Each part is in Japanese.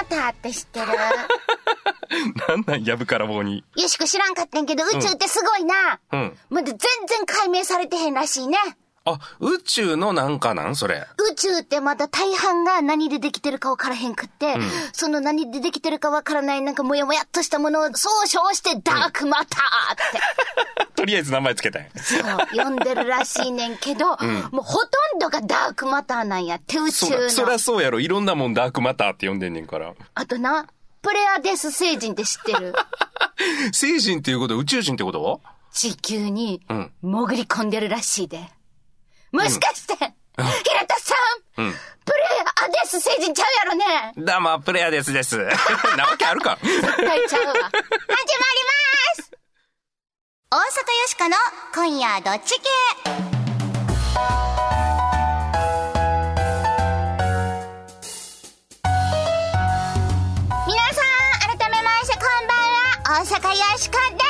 マターって知ってる？なんなんやぶから棒に。よしこ知らんかったんけど、宇宙ってすごいな。うん。まだ全然解明されてへんらしいね。あ、宇宙のなんかなん？それ。宇宙ってまだ大半が何でできてるか分からへんくって、その何でできてるか分からないなんかもやもやっとしたものを総称してダークマターって、とりあえず名前つけたんや。そう、呼んでるらしいねんけど、もうほとんどがダークマターなんやって、宇宙そら、そのら。そうやろ。いろんなもんダークマターって呼んでんねんから。あとな、プレアデス星人って知ってる？星人っていうことは宇宙人ってこと？地球にうん潜り込んでるらしいで。もしかして、平田さん、うん。プレアデス星人ちゃうやろね？どうも、プレアデスです。なわけあるか。絶対ちゃうわ。始まります。大阪よしかの今夜どっち系？皆さん、改めましてこんばんは、大阪よしかです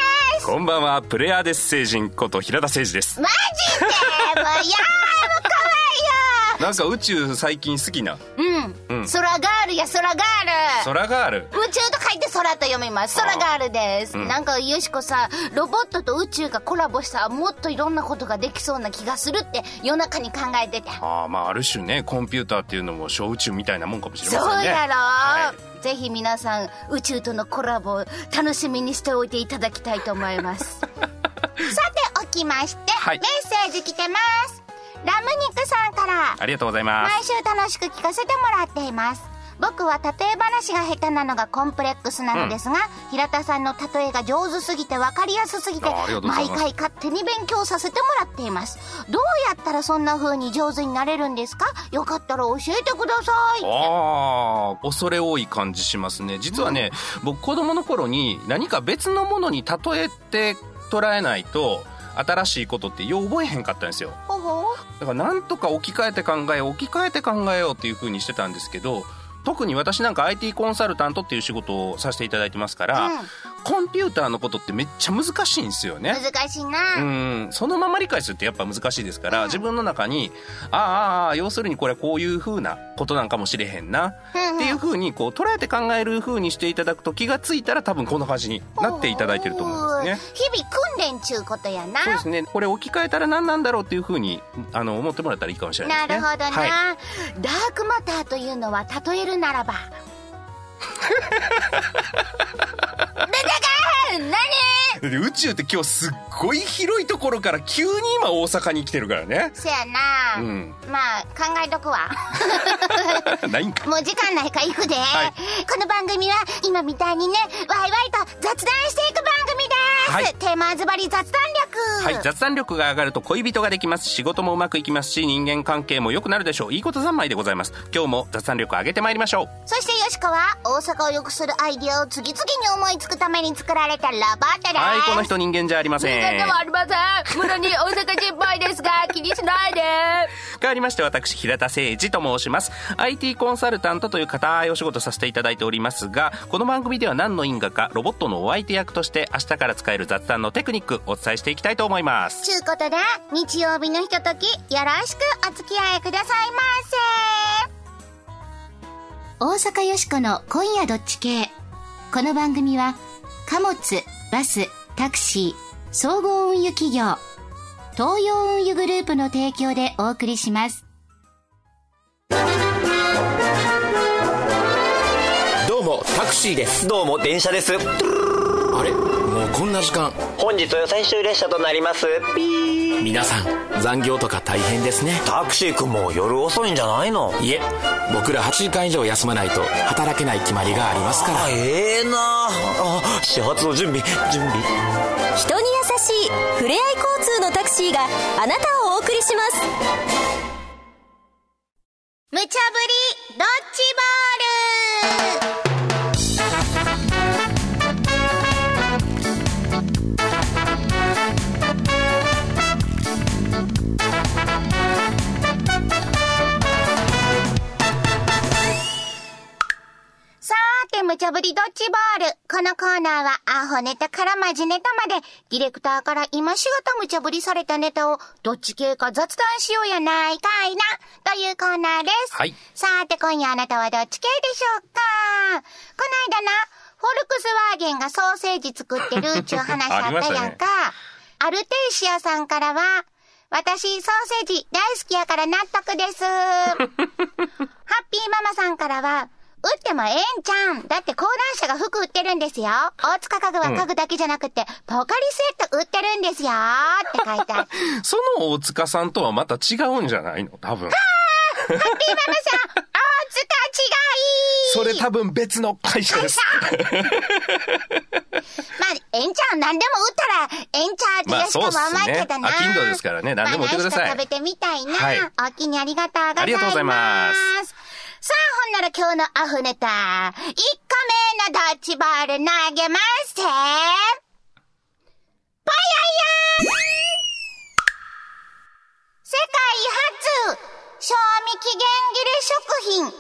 こんばんは、プレアデス星人こと平田誠二です。マジでもう、いやー、もうなんか宇宙最近好きな。うん。うん空ガールや空ガール。空がある。宇宙と書いて空と読みます。空ガールです。うんなんか、よしこさ、ロボットと宇宙がコラボしたらもっといろんなことができそうな気がするって夜中に考えてて。ああ、まあある種ね、コンピューターっていうのも小宇宙みたいなもんかもしれませんね。そうやろ、はぜひ皆さん、宇宙とのコラボを楽しみにしておいていただきたいと思います。さて、おきまして、はいメッセージ来てます。ラムニクさんから。ありがとうございます。毎週楽しく聞かせてもらっています。僕は例え話が下手なのがコンプレックスなのですが、平田さんの例えが上手すぎて分かりやすすぎて毎回勝手に勉強させてもらっています。どうやったらそんな風に上手になれるんですか？よかったら教えてくださいああ、恐れ多い感じしますね。実はね、僕子供の頃に何か別のものに例えて捉えないと、新しいことってよう覚えへんかったんですよ。だからなんとか置き換えて考え置き換えて考えようっていう風にしてたんですけど、特に私なんか IT コンサルタントっていう仕事をさせていただいてますから、うんコンピューターのことってめっちゃ難しいんですよね。難しいな、うん、そのまま理解するってやっぱ難しいですから、自分の中に、ああ、ああ、要するにこれこういう風なことなんかもしれへんな、うんうんっていう風にこう捉えて考える風にしていただくと気がついたら多分こんな感じになっていただいてると思うんですね。日々訓練ちゅうことやなそうですね。これ置き換えたら何なんだろうっていう風に、あの、思ってもらったらいいかもしれないですね。なるほどな、はい。ダークマターというのは例えるならば出てけん何で宇宙って今日すっごい広いところから急に今大阪に来てるからね。そやな、うん。まあ考えとくわ ないんか。もう時間ないから行くで、はいこの番組は今みたいにねワイワイと雑談していく番組はいテーマはズバリ雑談力はい、雑談力が上がると恋人ができます。仕事もうまくいきますし、人間関係も良くなるでしょう。いいこと三昧でございます。今日も雑談力上げてまいりましょう。そしてよしこは大阪を良くするアイディアを次々に思いつくために作られたロボットですはい、この人人間じゃありません。ありません無駄に大阪人っぽいですが 気にしないで変わりまして私、平田誠二と申します。IT コンサルタントという固いお仕事させていただいておりますが、この番組では何の因果かロボットのお相手役として明日から使える雑談のテクニックお伝えしていきたいと思います。ちゅうことで日曜日のひとときよろしくお付き合いくださいませ。大阪よしこの今夜どっち系。この番組は貨物バスタクシー総合運輸企業東洋運輸グループの提供でお送りします。どうもタクシーです。どうも電車ですこんな時間。本日は最終列車となります。ピー。皆さん残業とか大変ですね。タクシー君も夜遅いんじゃないの？いえ僕ら8時間以上休まないと働けない決まりがありますから。あええな。あ始発の準備準備。人に優しいふれあい交通のタクシーがあなたをお送りします。無茶ぶりドッジボールさーて、無茶ぶりドッジボール。このコーナーは、アホネタからマジネタまで、ディレクターから今しがた無茶ぶりされたネタを、どっち系か雑談しようやないかいな、というコーナーです。はいさーて、今夜あなたはどっち系でしょうかこないだな、フォルクスワーゲンがソーセージ作ってるっていう話あったやんか。アルテイシアさんからは、私、ソーセージ大好きやから納得です。ハッピーママさんからは、売ってもええんちゃん。だって講談社が服売ってるんですよ。大塚家具は家具だけじゃなくて、ポカリスエット売ってるんですよ。って書いてある。その大塚さんとはまた違うんじゃないの？多分。ハッピーママさん、大塚違いそれ多分別の会社です。まあ、えんちゃん何でも売ったら、えんちゃんってまあよしかもそうっすね甘いけどな。あ金土ですからね何でも売ってくださいまあ、食べてみたいな。はいお気にありがとうございます。ありがとうございます。さあ、ほんなら今日のアフネタ。1個目のドッジボール投げますて。ぽややん世界初、賞味期限切れ食品、専門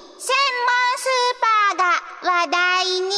スーパーが話題に。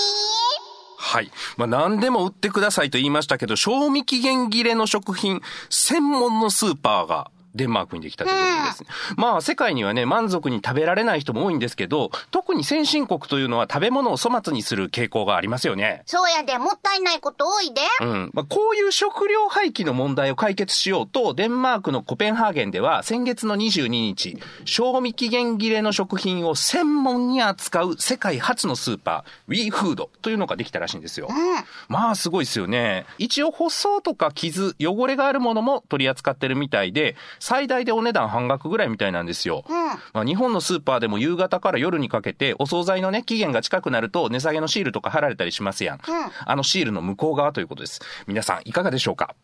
はい。まあ、何でも売ってくださいと言いましたけど、賞味期限切れの食品、専門のスーパーが、デンマークにできたということですね。まあ、世界にはね、満足に食べられない人も多いんですけど、特に先進国というのは食べ物を粗末にする傾向がありますよね。そうやで、もったいないこと多いで。うん。まあ、こういう食料廃棄の問題を解決しようと、デンマークのコペンハーゲンでは、先月の22日、賞味期限切れの食品を専門に扱う世界初のスーパー、ウィーフードというのができたらしいんですよ。まあ、すごいですよね。一応、舗装とか傷、汚れがあるものも取り扱ってるみたいで、最大でお値段半額ぐらいみたいなんですよ。まあ、日本のスーパーでも夕方から夜にかけて、お惣菜のね、期限が近くなると、値下げのシールとか貼られたりしますやん。あのシールの向こう側ということです。皆さん、いかがでしょうか？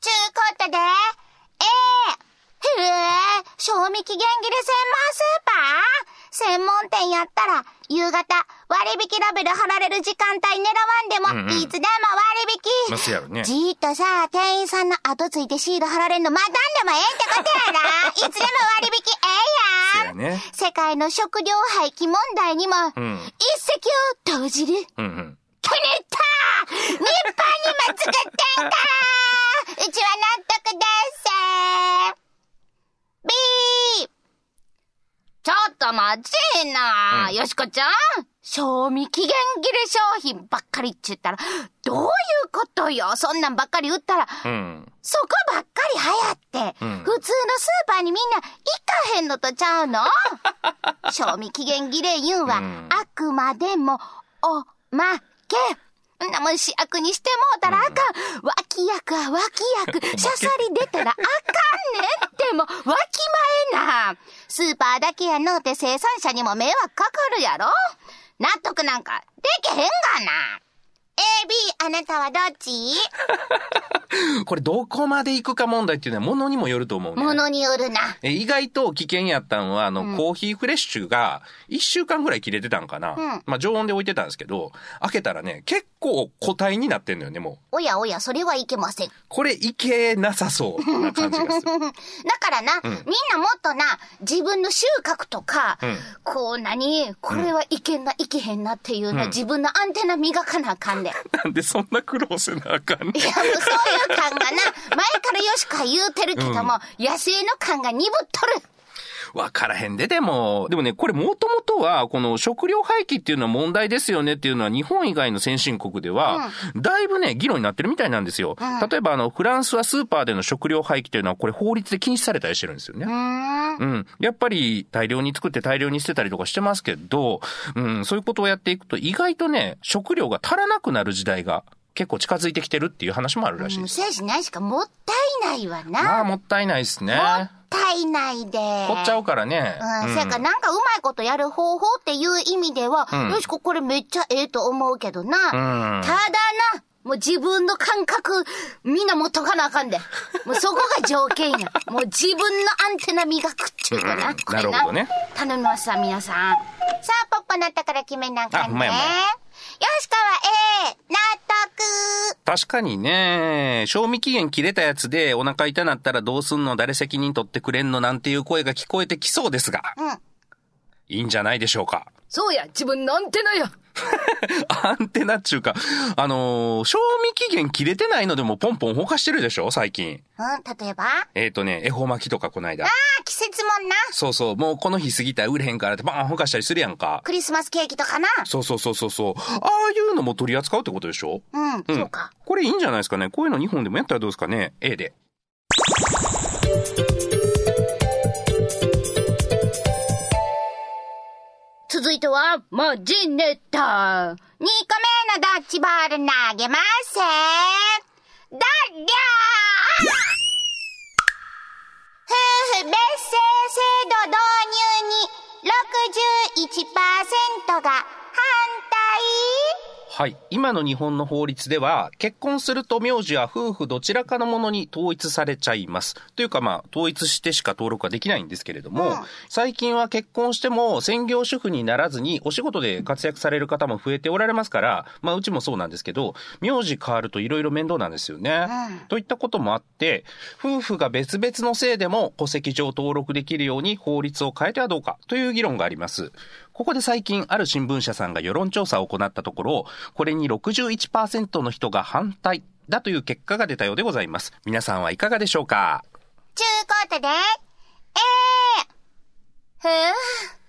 ちゅうことで、ええへえ、賞味期限切れ専門スーパー？専門店やったら、夕方、割引ラベル貼られる時間帯狙わんでも、いつでも割引。ますやろねじーっとさ、店員さんの後ついてシール貼られんの待たんでもええってことやな。いつでも割引ええやん。やね世界の食料廃棄問題にも、ん一石を投じる。うんうん。気に入った日本にも作ってんかうちは納得ですビーちょっと待ちな、よしこちゃん賞味期限切れ商品ばっかりって言ったら、どういうことよそんなんばっかり売ったら、うん。そこばっかり流行って、うん普通のスーパーにみんな行かへんのとちゃうの？賞味期限切れ言うんは、うんあくまでも、お、まけ。んなもん主役にしてもうたらあかん。脇役は脇役。しゃさり出たらあかんねんっても、わきまえな。スーパーだけやのうて生産者にも迷惑かかるやろ？納得なんかできへんがな。AB、あなたはどっち？これどこまで行くか問題っていうのは物にもよると思うね。ものによるな。え意外と危険やったんは、あの、コーヒーフレッシュが、一週間ぐらい切れてたんかな。んまあ、常温で置いてたんですけど、開けたらね、結構固体になってんのよね、もう。おやおや、それはいけません。これいけなさそうな感じがする。だからな、みんなもっとな、自分の収穫とか、うんこう何、これはいけんな、いけへんなっていうの、自分のアンテナ磨かなあかんで。なんでそんな苦労せなあかんねんいや、もうそういう感がな、前からよしか言うてるけども、野生の感が鈍っとる。わからへんで、でも、でもね、これもともとは、この食料廃棄っていうのは問題ですよねっていうのは、日本以外の先進国では、だいぶね、議論になってるみたいなんですよ。例えば、あの、フランスはスーパーでの食料廃棄というのは、これ法律で禁止されたりしてるんですよね。うん。やっぱり大量に作って大量に捨てたりとかしてますけど、うん、そういうことをやっていくと意外とね、食料が足らなくなる時代が結構近づいてきてるっていう話もあるらしいです。せやしないしかもったいないわな。まあ、もったいないですね。もったいないで。凝っちゃうからね。うん、せやからなんかうまいことやる方法っていう意味では、んよしここれめっちゃええと思うけどな。うんただな、もう自分の感覚、みんな持っとかなあかんで。もうそこが条件や。もう自分のアンテナ磨くっちゅうかな。うんこれなるほどね頼みますわ、皆さん。さあ、ポッポなったから決めなあかんね。あほんまやほんまやよしかは A、納得。確かにね、賞味期限切れたやつでお腹痛なったらどうすんの？誰責任取ってくれんの？なんていう声が聞こえてきそうですが、うん。いいんじゃないでしょうか。そうや、自分のアンテナや。アンテナっちゅうか、あのー賞味期限切れてないのでもポンポンほかしてるでしょ最近。うん、例えば？えっ、とね、恵方巻きとかこないだ。あ、季節もんな。そうそう、もうこの日過ぎたら売れへんからってバーンほかしたりするやんか。クリスマスケーキとかな。そうそうそうそうそう。ああいうのも取り扱うってことでしょ？うん、うんそうか。これいいんじゃないですかね？こういうの日本でもやったらどうですかね ?A で。続いては、マジネタ。2個目のドッジボール投げますせだりゃー。夫婦別姓制度導入に61%が反対。はい。今の日本の法律では、結婚すると名字は夫婦どちらかのものに統一されちゃいます。というかまあ、統一してしか登録はできないんですけれども、最近は結婚しても専業主婦にならずにお仕事で活躍される方も増えておられますから、まあうちもそうなんですけど、名字変わると色々面倒なんですよね。といったこともあって、夫婦が別々の姓でも戸籍上登録できるように法律を変えてはどうかという議論があります。ここで最近ある新聞社さんが世論調査を行ったところ、これに61%の人が反対だという結果が出たようでございます。皆さんはいかがでしょうか？ちゅうことで、えー、ふぅ。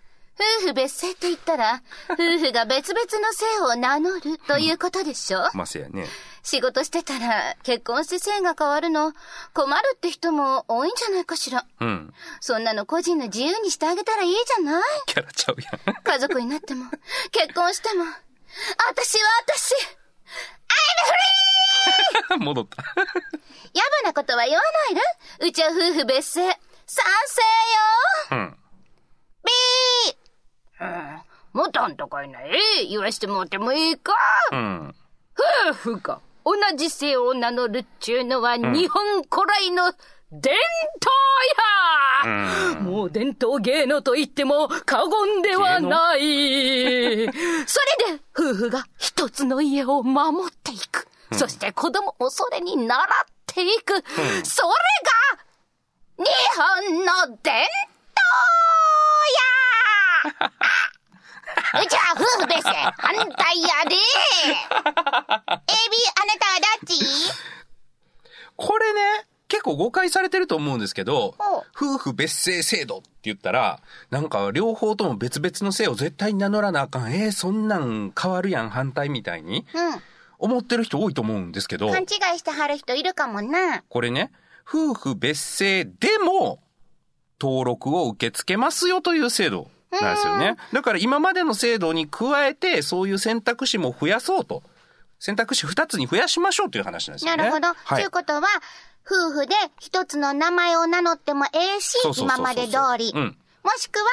夫婦別姓って言ったら、夫婦が別々の姓を名乗るということでしょ？まあせやね。仕事してたら、結婚して姓が変わるの、困るって人も多いんじゃないかしら。うん。そんなの個人の自由にしてあげたらいいじゃない？キャラちゃうやん。家族になっても、結婚しても、私は私、戻った。野暮なことは言わないで。うちは夫婦別姓、賛成ようん。もたんとかいない言わしてもらってもいいか？うん。夫婦が同じ姓を名乗るっちゅうのは日本古来の伝統や、もう伝統芸能と言っても過言ではない。それで夫婦が一つの家を守っていく。そして子供もそれに習っていく。それが日本の伝統やうちは夫婦別姓反対やで AB、あなたはどっち？これね、結構誤解されてると思うんですけど夫婦別姓制度って言ったら、なんか両方とも別々の姓を絶対に名乗らなあかん。えー、そんなん変わるやん、反対みたいに。うん。思ってる人多いと思うんですけど、勘違いしてはる人いるかもな。これね、夫婦別姓でも登録を受け付けますよという制度なんですよね。だから今までの制度に加えてそういう選択肢も増やそうと。選択肢2つに増やしましょうという話なんですよね。なるほど。はいということは、夫婦で一つの名前を名乗ってもええし今まで通り。うんもしくは、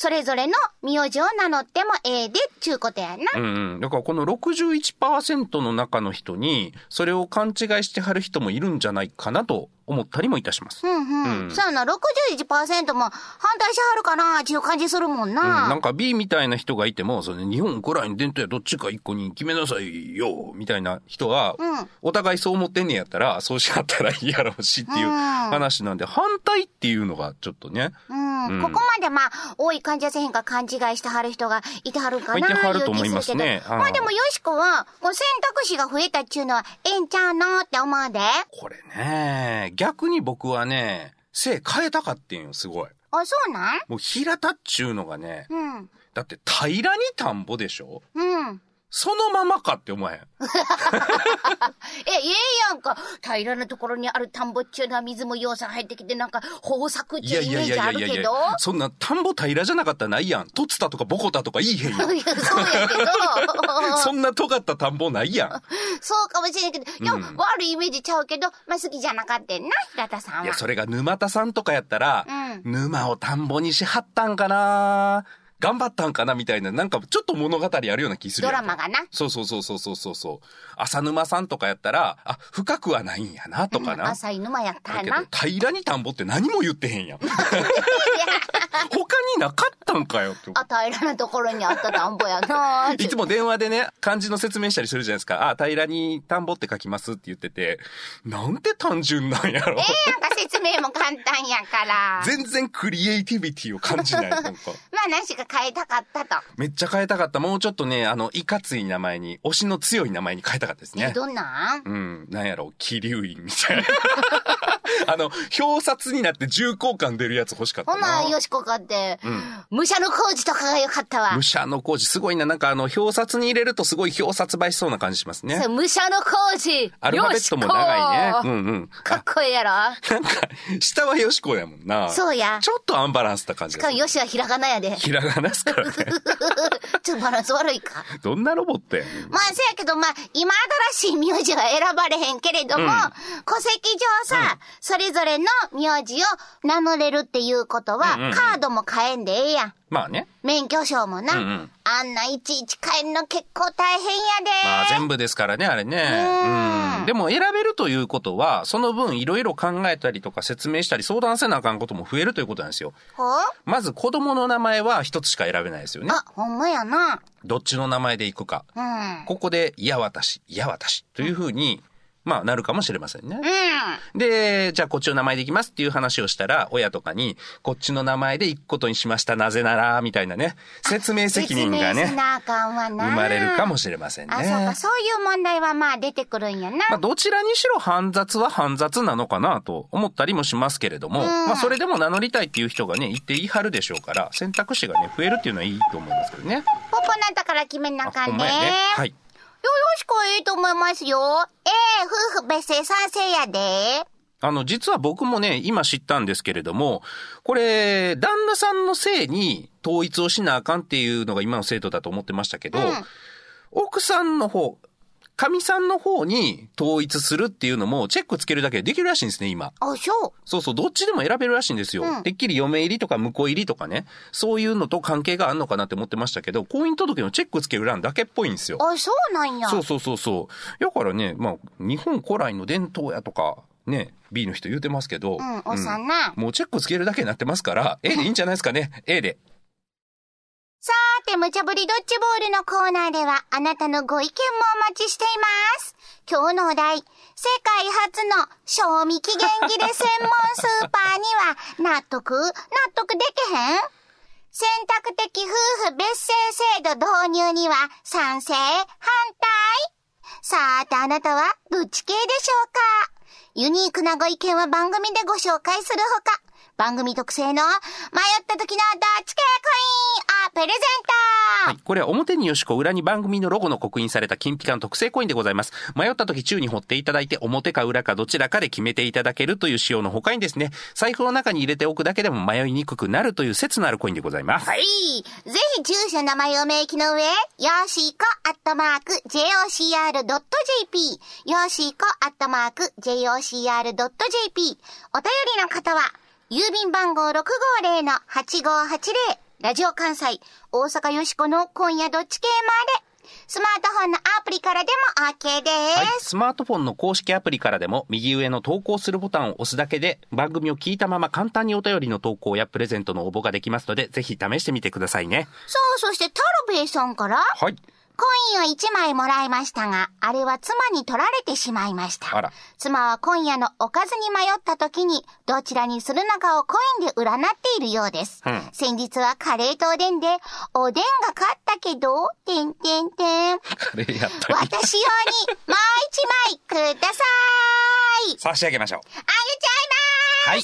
それぞれの名字を名乗ってもええで、ちゅうことやな。うんうん。だからこの61%の中の人に、それを勘違いしてはる人もいるんじゃないかなと思ったりもいたします。うんうん。うんそうやな、61%も反対しはるかな、ちゅう感じするもんうん、な。なんか B みたいな人がいても、その日本古来の伝統やどっちか一個に決めなさいよ、みたいな人は、うんお互いそう思ってんねやったら、そうしはったらいいやろうしっていううん話なんで、反対っていうのがちょっとね、うん、うんここまでまあ、多い感じやせへんか勘違いしてはる人がいてはるかな、いていう気するけどうんまあでもよしこは、こう選択肢が増えたっちゅうのは、ええんちゃうのって思うで。これね、逆に僕はね、姓変えたかってんよ、すごい。あ、そうなん？もう平田っちゅうのがね、うん。だって平らに田んぼでしょ？うん。そのままかって思わへん？え、ええやんか。平らなところにある田んぼっちゅうのは水もようさん入ってきて、なんか豊作っいやいやいちゅうイメージやいやいやいあるけど。や、そんな田んぼ平らじゃなかったらないやん。とつたとかボコタとかいいへんやん。いやそうやけど。そんな尖った田んぼないやん。そうかもしれんけど、いや、うん悪いイメージちゃうけど、まあ好きじゃなかったんな、平田さんは。いや、それが沼田さんとかやったら、うん沼を田んぼにしはったんかな頑張ったんかなみたいな、なんかちょっと物語あるような気するドラマがな。そうそうそうそうそうそうそう。浅沼さんとかやったら、あ、深くはないんやな、とかな。浅い沼やったらな平らに田んぼって何も言ってへんやん。他になかったんかよって。あ、平らなところにあった田んぼやな。いつも電話でね、漢字の説明したりするじゃないですか。あ、平らに田んぼって書きますって言ってて、なんて単純なんやろ。ええやんか説明も簡単やから。全然クリエイティビティを感じない。なんか。ま話が変えたかったと。めっちゃ変えたかった。もうちょっとね、あの、いかつい名前に、推しの強い名前に変えたかったですえ、ね。どんなん？うん、なんやろ、気流院みたいな。あの、表札になって重厚感出るやつ欲しかったな。ほな、よしこかって、武者の工事とかがよかったわ武。者の工事、すごいな。なんかあの、表札に入れるとすごい表札映えしそうな感じしますねそ。う武者の工事アルファベットも長いね。うんうん。かっこええやろなんか、下はよしこやもんな。そうやちょっとアンバランスな感じ。しかもよしはひらがなやで。ひらがなっすからね。ちょっとバランス悪いか。どんなロボットやまあ、せやけど、まあ、今新しい名字は選ばれへんけれども、うん戸籍上さ、それぞれの名字を名乗れるっていうことは、うんうんうんカードも変えんでええやん。まあね。免許証もな。うんうんあんないちいち変えんの結構大変やで。まあ全部ですからね、あれね。うんうん。でも選べるということは、その分いろいろ考えたりとか説明したり相談せなあかんことも増えるということなんですよ。ほう？まず子供の名前は一つしか選べないですよね。あ、ほんまやな。どっちの名前で行くか。うん。ここで、いや私、いや私というふうに、まあなるかもしれませんね。うん。で、じゃあこっちの名前で行きますっていう話をしたら、親とかに、こっちの名前で行くことにしました、なぜなら、みたいなね、説明責任がね。生まれるかもしれませんね。あ、そうか、そういう問題はまあ出てくるんやな。まあ、どちらにしろ犯雑は犯雑なのかなと思ったりもしますけれども、んまあ、それでも名乗りたいっていう人がね、いていはるでしょうから、選択肢がね、増えるっていうのはいいと思いますけどね。ポポなったから決めなあかんね。はい。しこいいと思いますよ。ええ夫婦別姓賛成やで。あの、実は僕もね、今知ったんですけれども、これ、旦那さんのせいに統一をしなあかんっていうのが今の制度だと思ってましたけど、うん奥さんの方、神さんの方に統一するっていうのもチェックつけるだけでできるらしいんですね、今。あ、そう。そうそう、どっちでも選べるらしいんですよ。うんてっきり嫁入りとか婿入りとかね、そういうのと関係があるのかなって思ってましたけど、婚姻届のチェックつける欄だけっぽいんですよ。あ、そうなんや。そうそうそうそう。だからね、まあ、日本古来の伝統やとか、ね、B の人言うてますけど、うんおっさんなもうチェックつけるだけになってますから、A でいいんじゃないですかね、A で。さて、無茶ぶりドッジボールのコーナーでは、あなたのご意見もお待ちしています。今日のお題、世界初の賞味期限切れ専門スーパーには、納得？納得できへん？選択的夫婦別姓制度導入には、賛成？反対？さて、あなたはどっち系でしょうか？ユニークなご意見は番組でご紹介するほか、番組特製の迷った時のどっち系コインをプレゼント、はい。これは表によしこ、裏に番組のロゴの刻印された金ピカの特製コインでございます。迷った時宙に掘っていただいて、表か裏かどちらかで決めていただけるという仕様の他にですね、財布の中に入れておくだけでも迷いにくくなるという説のあるコインでございます。はい。ぜひ住所名前を明記の上、よーしーこアットマーク jocr.jp、よーしーこアットマーク jocr.jp、お便りの方は、郵便番号650-8580、ラジオ関西、大阪よしこの今夜どっち系まで、スマートフォンのアプリからでも OK です。はい。スマートフォンの公式アプリからでも、右上の投稿するボタンを押すだけで、番組を聞いたまま簡単にお便りの投稿やプレゼントの応募ができますので、ぜひ試してみてくださいね。そう、そしてタロベイさんから、はい。コインを1枚もらいましたが、あれは妻に取られてしまいました。あら妻は今夜のおかずに迷った時に、どちらにするのかをコインで占っているようです。うん先日はカレーとおでんで、おでんが勝ったけど、てんてんてん。カレーやったり。私用にもう1枚ください。差し上げましょう。あげちゃい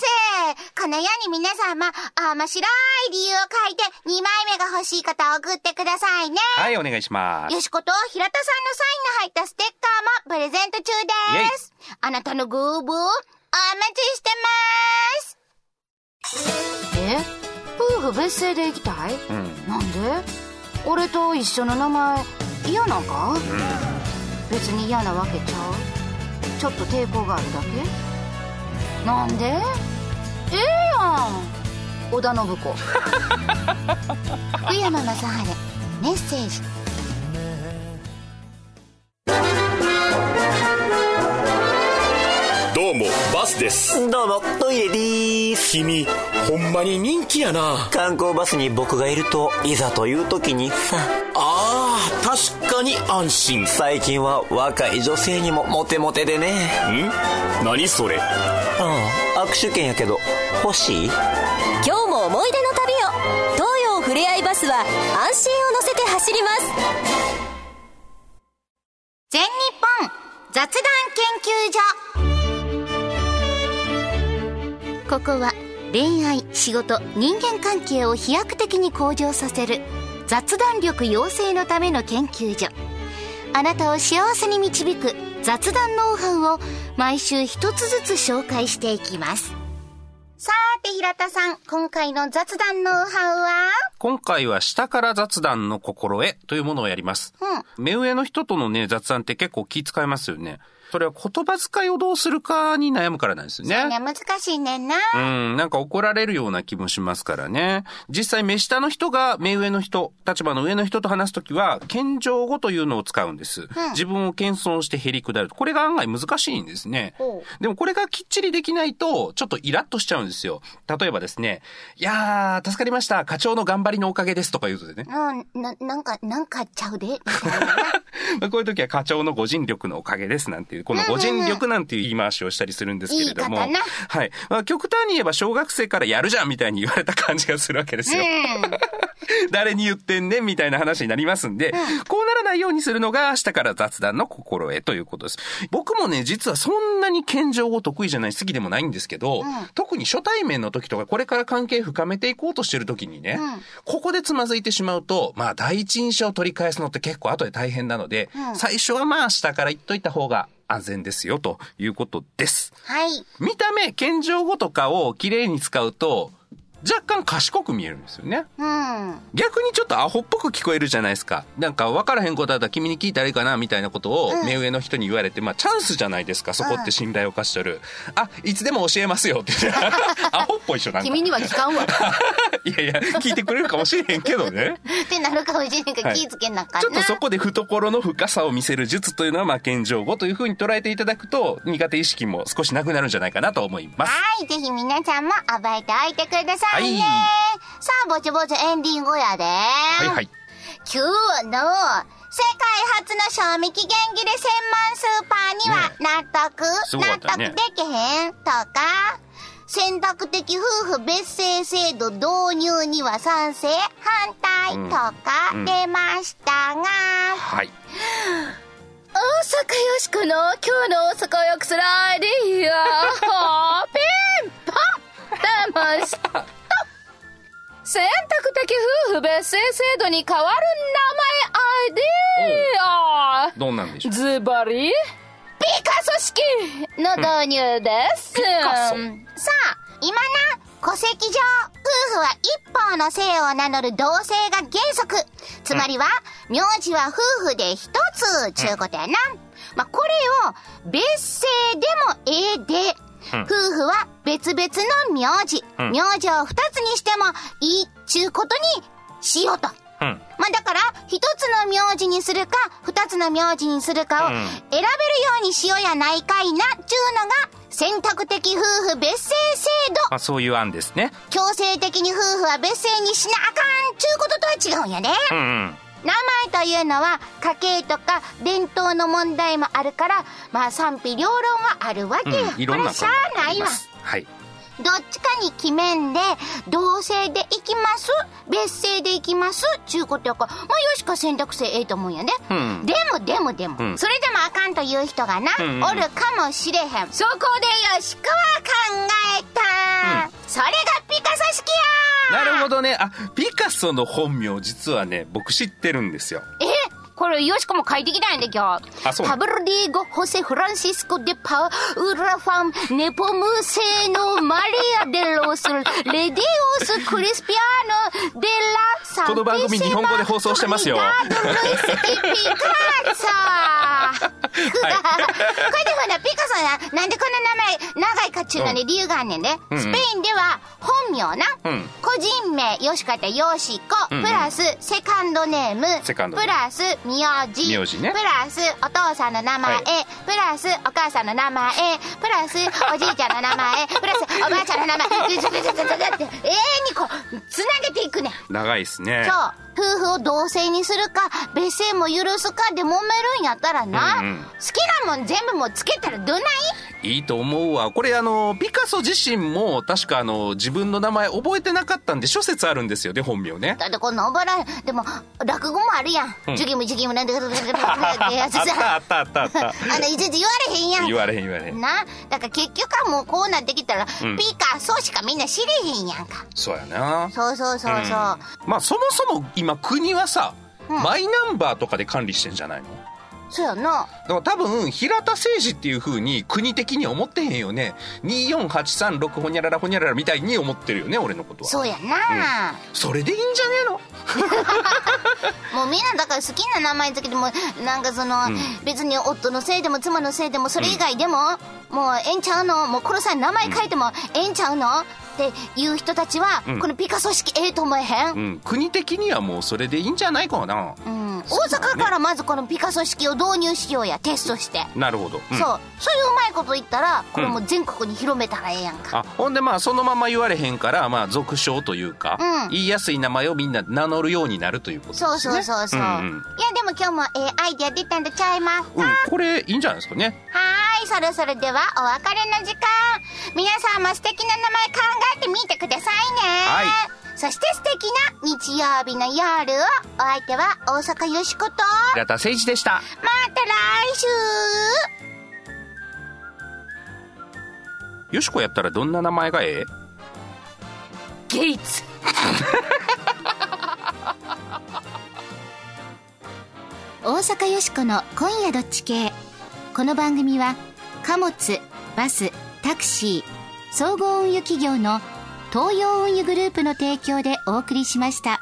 このように皆様、面白い理由を書いて、2枚目が欲しい方送ってくださいね。はい、お願いします。よしこと平田さんのサインが入ったステッカーもプレゼント中です。あなたのご応募、お待ちしてます。え？夫婦別姓で行きたい？うん。なんで？俺と一緒の名前嫌なんか、別に嫌なわけちゃう？ちょっと抵抗があるだけ？なんで？ええやん。織田信子。福山雅治。メッセージ。どうもバスです。どうもトイレでーす。君ほんまに人気やな。観光バスに僕がいるといざという時にさ。あー確かに安心。最近は若い女性にもモテモテでね。ん？何それ？ああ握手券やけど欲しい？今日も思い出の旅を。東洋ふれあいバスは安心を乗せて走ります。全日本雑談研究所。ここは恋愛仕事人間関係を飛躍的に向上させる雑談力養成のための研究所あなたを幸せに導く雑談ノウハウを毎週一つずつ紹介していきますさーて平田さん今回の雑談ノウハウは？今回は下から雑談の心得というものをやります。うん目上の人とのね、雑談って結構気使いますよね。それは言葉遣いをどうするかに悩むからなんですよね。ね難しいねんなうん、なんか怒られるような気もしますからね。実際、目下の人が目上の人、立場の上の人と話すときは、謙譲語というのを使うんです。自分を謙遜してへりくだる。これが案外難しいんですねほ。でもこれがきっちりできないと、ちょっとイラッとしちゃうんですよ。例えばですね、いやー、助かりました。課長の頑張りのおかげですとか言うとね。うんななんかなんかちゃうで？こういう時は課長のご尽力のおかげですなんていう、このご尽力なんていう言い回しをしたりするんですけれども。はい。まあ極端に言えば小学生からやるじゃんみたいに言われた感じがするわけですよ。誰に言ってんねんみたいな話になりますんで、こうならないようにするのが下から雑談の心得ということです。僕もね、実はそんなに謙譲語得意じゃない好きでもないんですけど、特に初対面の時とかこれから関係深めていこうとしてる時にね、ここでつまずいてしまうと、まあ第一印象を取り返すのって結構後で大変なので、最初はまあ下から言っといた方が安全ですよということです。はい見た目、謙譲語とかを綺麗に使うと、若干賢く見えるんですよね。うん逆にちょっとアホっぽく聞こえるじゃないですか。なんか分からへんことだったら君に聞いたらいいかなみたいなことを目上の人に言われて、まあチャンスじゃないですか。そこって信頼を貸しとる。あ、いつでも教えますよって言って。アホっぽいっしょ、なんか。君には聞かんわ。いやいや、聞いてくれるかもしれへんけどね。ってなるかもしれないからはい気ぃつけなあかんな、ちょっとそこで懐の深さを見せる術というのは、まあ、謙譲語というふうに捉えていただくと、苦手意識も少しなくなるんじゃないかなと思います。はい、ぜひ皆さんも覚えておいてくださいね。はい。さあ、ぼちぼちエンディングやで。はいはい。今日の世界初の賞味期限切れ専門スーパーには納得、すごか納得できへんとか、選択的夫婦別姓制度導入には賛成、反対とかうん出ましたが、はい。大阪よしこの今日の大阪よくスライディア。ピンポン。出ました選択的夫婦別姓制度に変わる名前アイデア。どうなんでしょう？ズバリ。ピカソ式の導入です、カソ。さあ、今な、戸籍上、夫婦は一方の姓を名乗る同姓が原則。つまりは、名字は夫婦で一つ、ちゅうことやな。まあ、これを、別姓でもええで、うん夫婦は別々の名字、うん名字を二つにしてもいいっちゅうことにしようと。うん。まあ、だから、一つの名字にするか、二つの名字にするかをうん選べるようにしようやないかいな、ちゅうのが、選択的夫婦別姓制度。まあ、そういう案ですね。強制的に夫婦は別姓にしなあかん、ちゅうこととは違うんやで。うんうん。名前というのは、家系とか伝統の問題もあるから、まあ賛否両論はあるわけよ。うん。いろんなこれしゃあないわ。はい。どっちかに決めんで、同姓でいきます？別姓でいきます？ちゅうことやから、まあよしか選択肢ええと思うんやね。うんでもでもでも、うんそれでもあかんという人がな、うんうんうんおるかもしれへん。そこでよしかは考えた、それがピカソ式やなるほどね。あ、ピカソの本名、実はね、僕知ってるんですよ。えこれ、よしこも書いてきたんやで、今日。あそうパブロディーゴ・ホセ・フランシスコ・デ・パウラファン・ネポムセノ・マリア・デ・ロス・レディオス・クリスピアーノ・デ・ラ・サンこの番組日本語で放送してますよピカソこれでもな、ピカソな、なんでこの名前長いかっちゅうのに理由があんねんで。んうん。スペインでは本名な、うん。個人名、よしかたよしこ、うんうん。プラスセカンドネーム、プラス名字、名字ね。プラスお父さんの名前、はい。プラスお母さんの名前、プラスおじいちゃんの名前、プラスおばあちゃんの名前、ででででででで永遠にこう、つなげていくねん。長いですね。そう。夫婦を同姓にするか、別姓も許すかで揉めるんやったらな、うんうん好きなもん全部もうつけたらどない？いいと思うわ。これあの、ピカソ自身も確かあの、自分の名前覚えてなかったんで諸説あるんですよね、本名ね。だってこんなん覚えられん。でも、落語もあるやん。うんジュギムジュギムなんてってやつあったさ。あったあったあった。あの、いちいち言われへんやん。言われへん言われへん。な。だから結局はもうこうなってきたら、んピカソしかみんな知れへんやんか。そうやな。そうそうそうそう。まあそもそも今国はさ、マイナンバーとかで管理してんじゃないの？そうやな。だから多分平田誠二っていう風に国的には思ってへんよね。24836ほにゃららほにゃららみたいに思ってるよね俺のことは。そうやな。それでいいんじゃねえの？もうみんなだから好きな名前つけても、なんかその、別に夫のせいでも妻のせいでもそれ以外でも、もうええんちゃうの？もうこの際名前書いてもええんちゃうの？っていう人たちは、ん。このピカソ式ええと思えへん、うん。国的にはもうそれでいいんじゃないかな。うん、大阪からまずこのピカソ式を導入しようやテストして、なるほど、うん。そう。そういううまいこと言ったらこれもう全国に広めたらええやんか、あほんでまあそのまま言われへんからまあ俗称というか、うん。言いやすい名前をみんな名乗るようになるということですね。そうそうそうそう、んん。いやでも今日もええアイデア出たんとちゃいますか、うん、これいいんじゃないですかね。はーい、そろそろではお別れの時間。皆さんも素敵な名前考えてみてくださいね。はい。そして素敵な日曜日の夜を、お相手は大阪よしこと、ま平田誠一でした。た来週。よしこやったらどんな名前がええ？ゲイツ。大阪よしこの今夜どっち系。この番組は、貨物、バス、タクシー、総合運輸企業の東洋運輸グループの提供でお送りしました。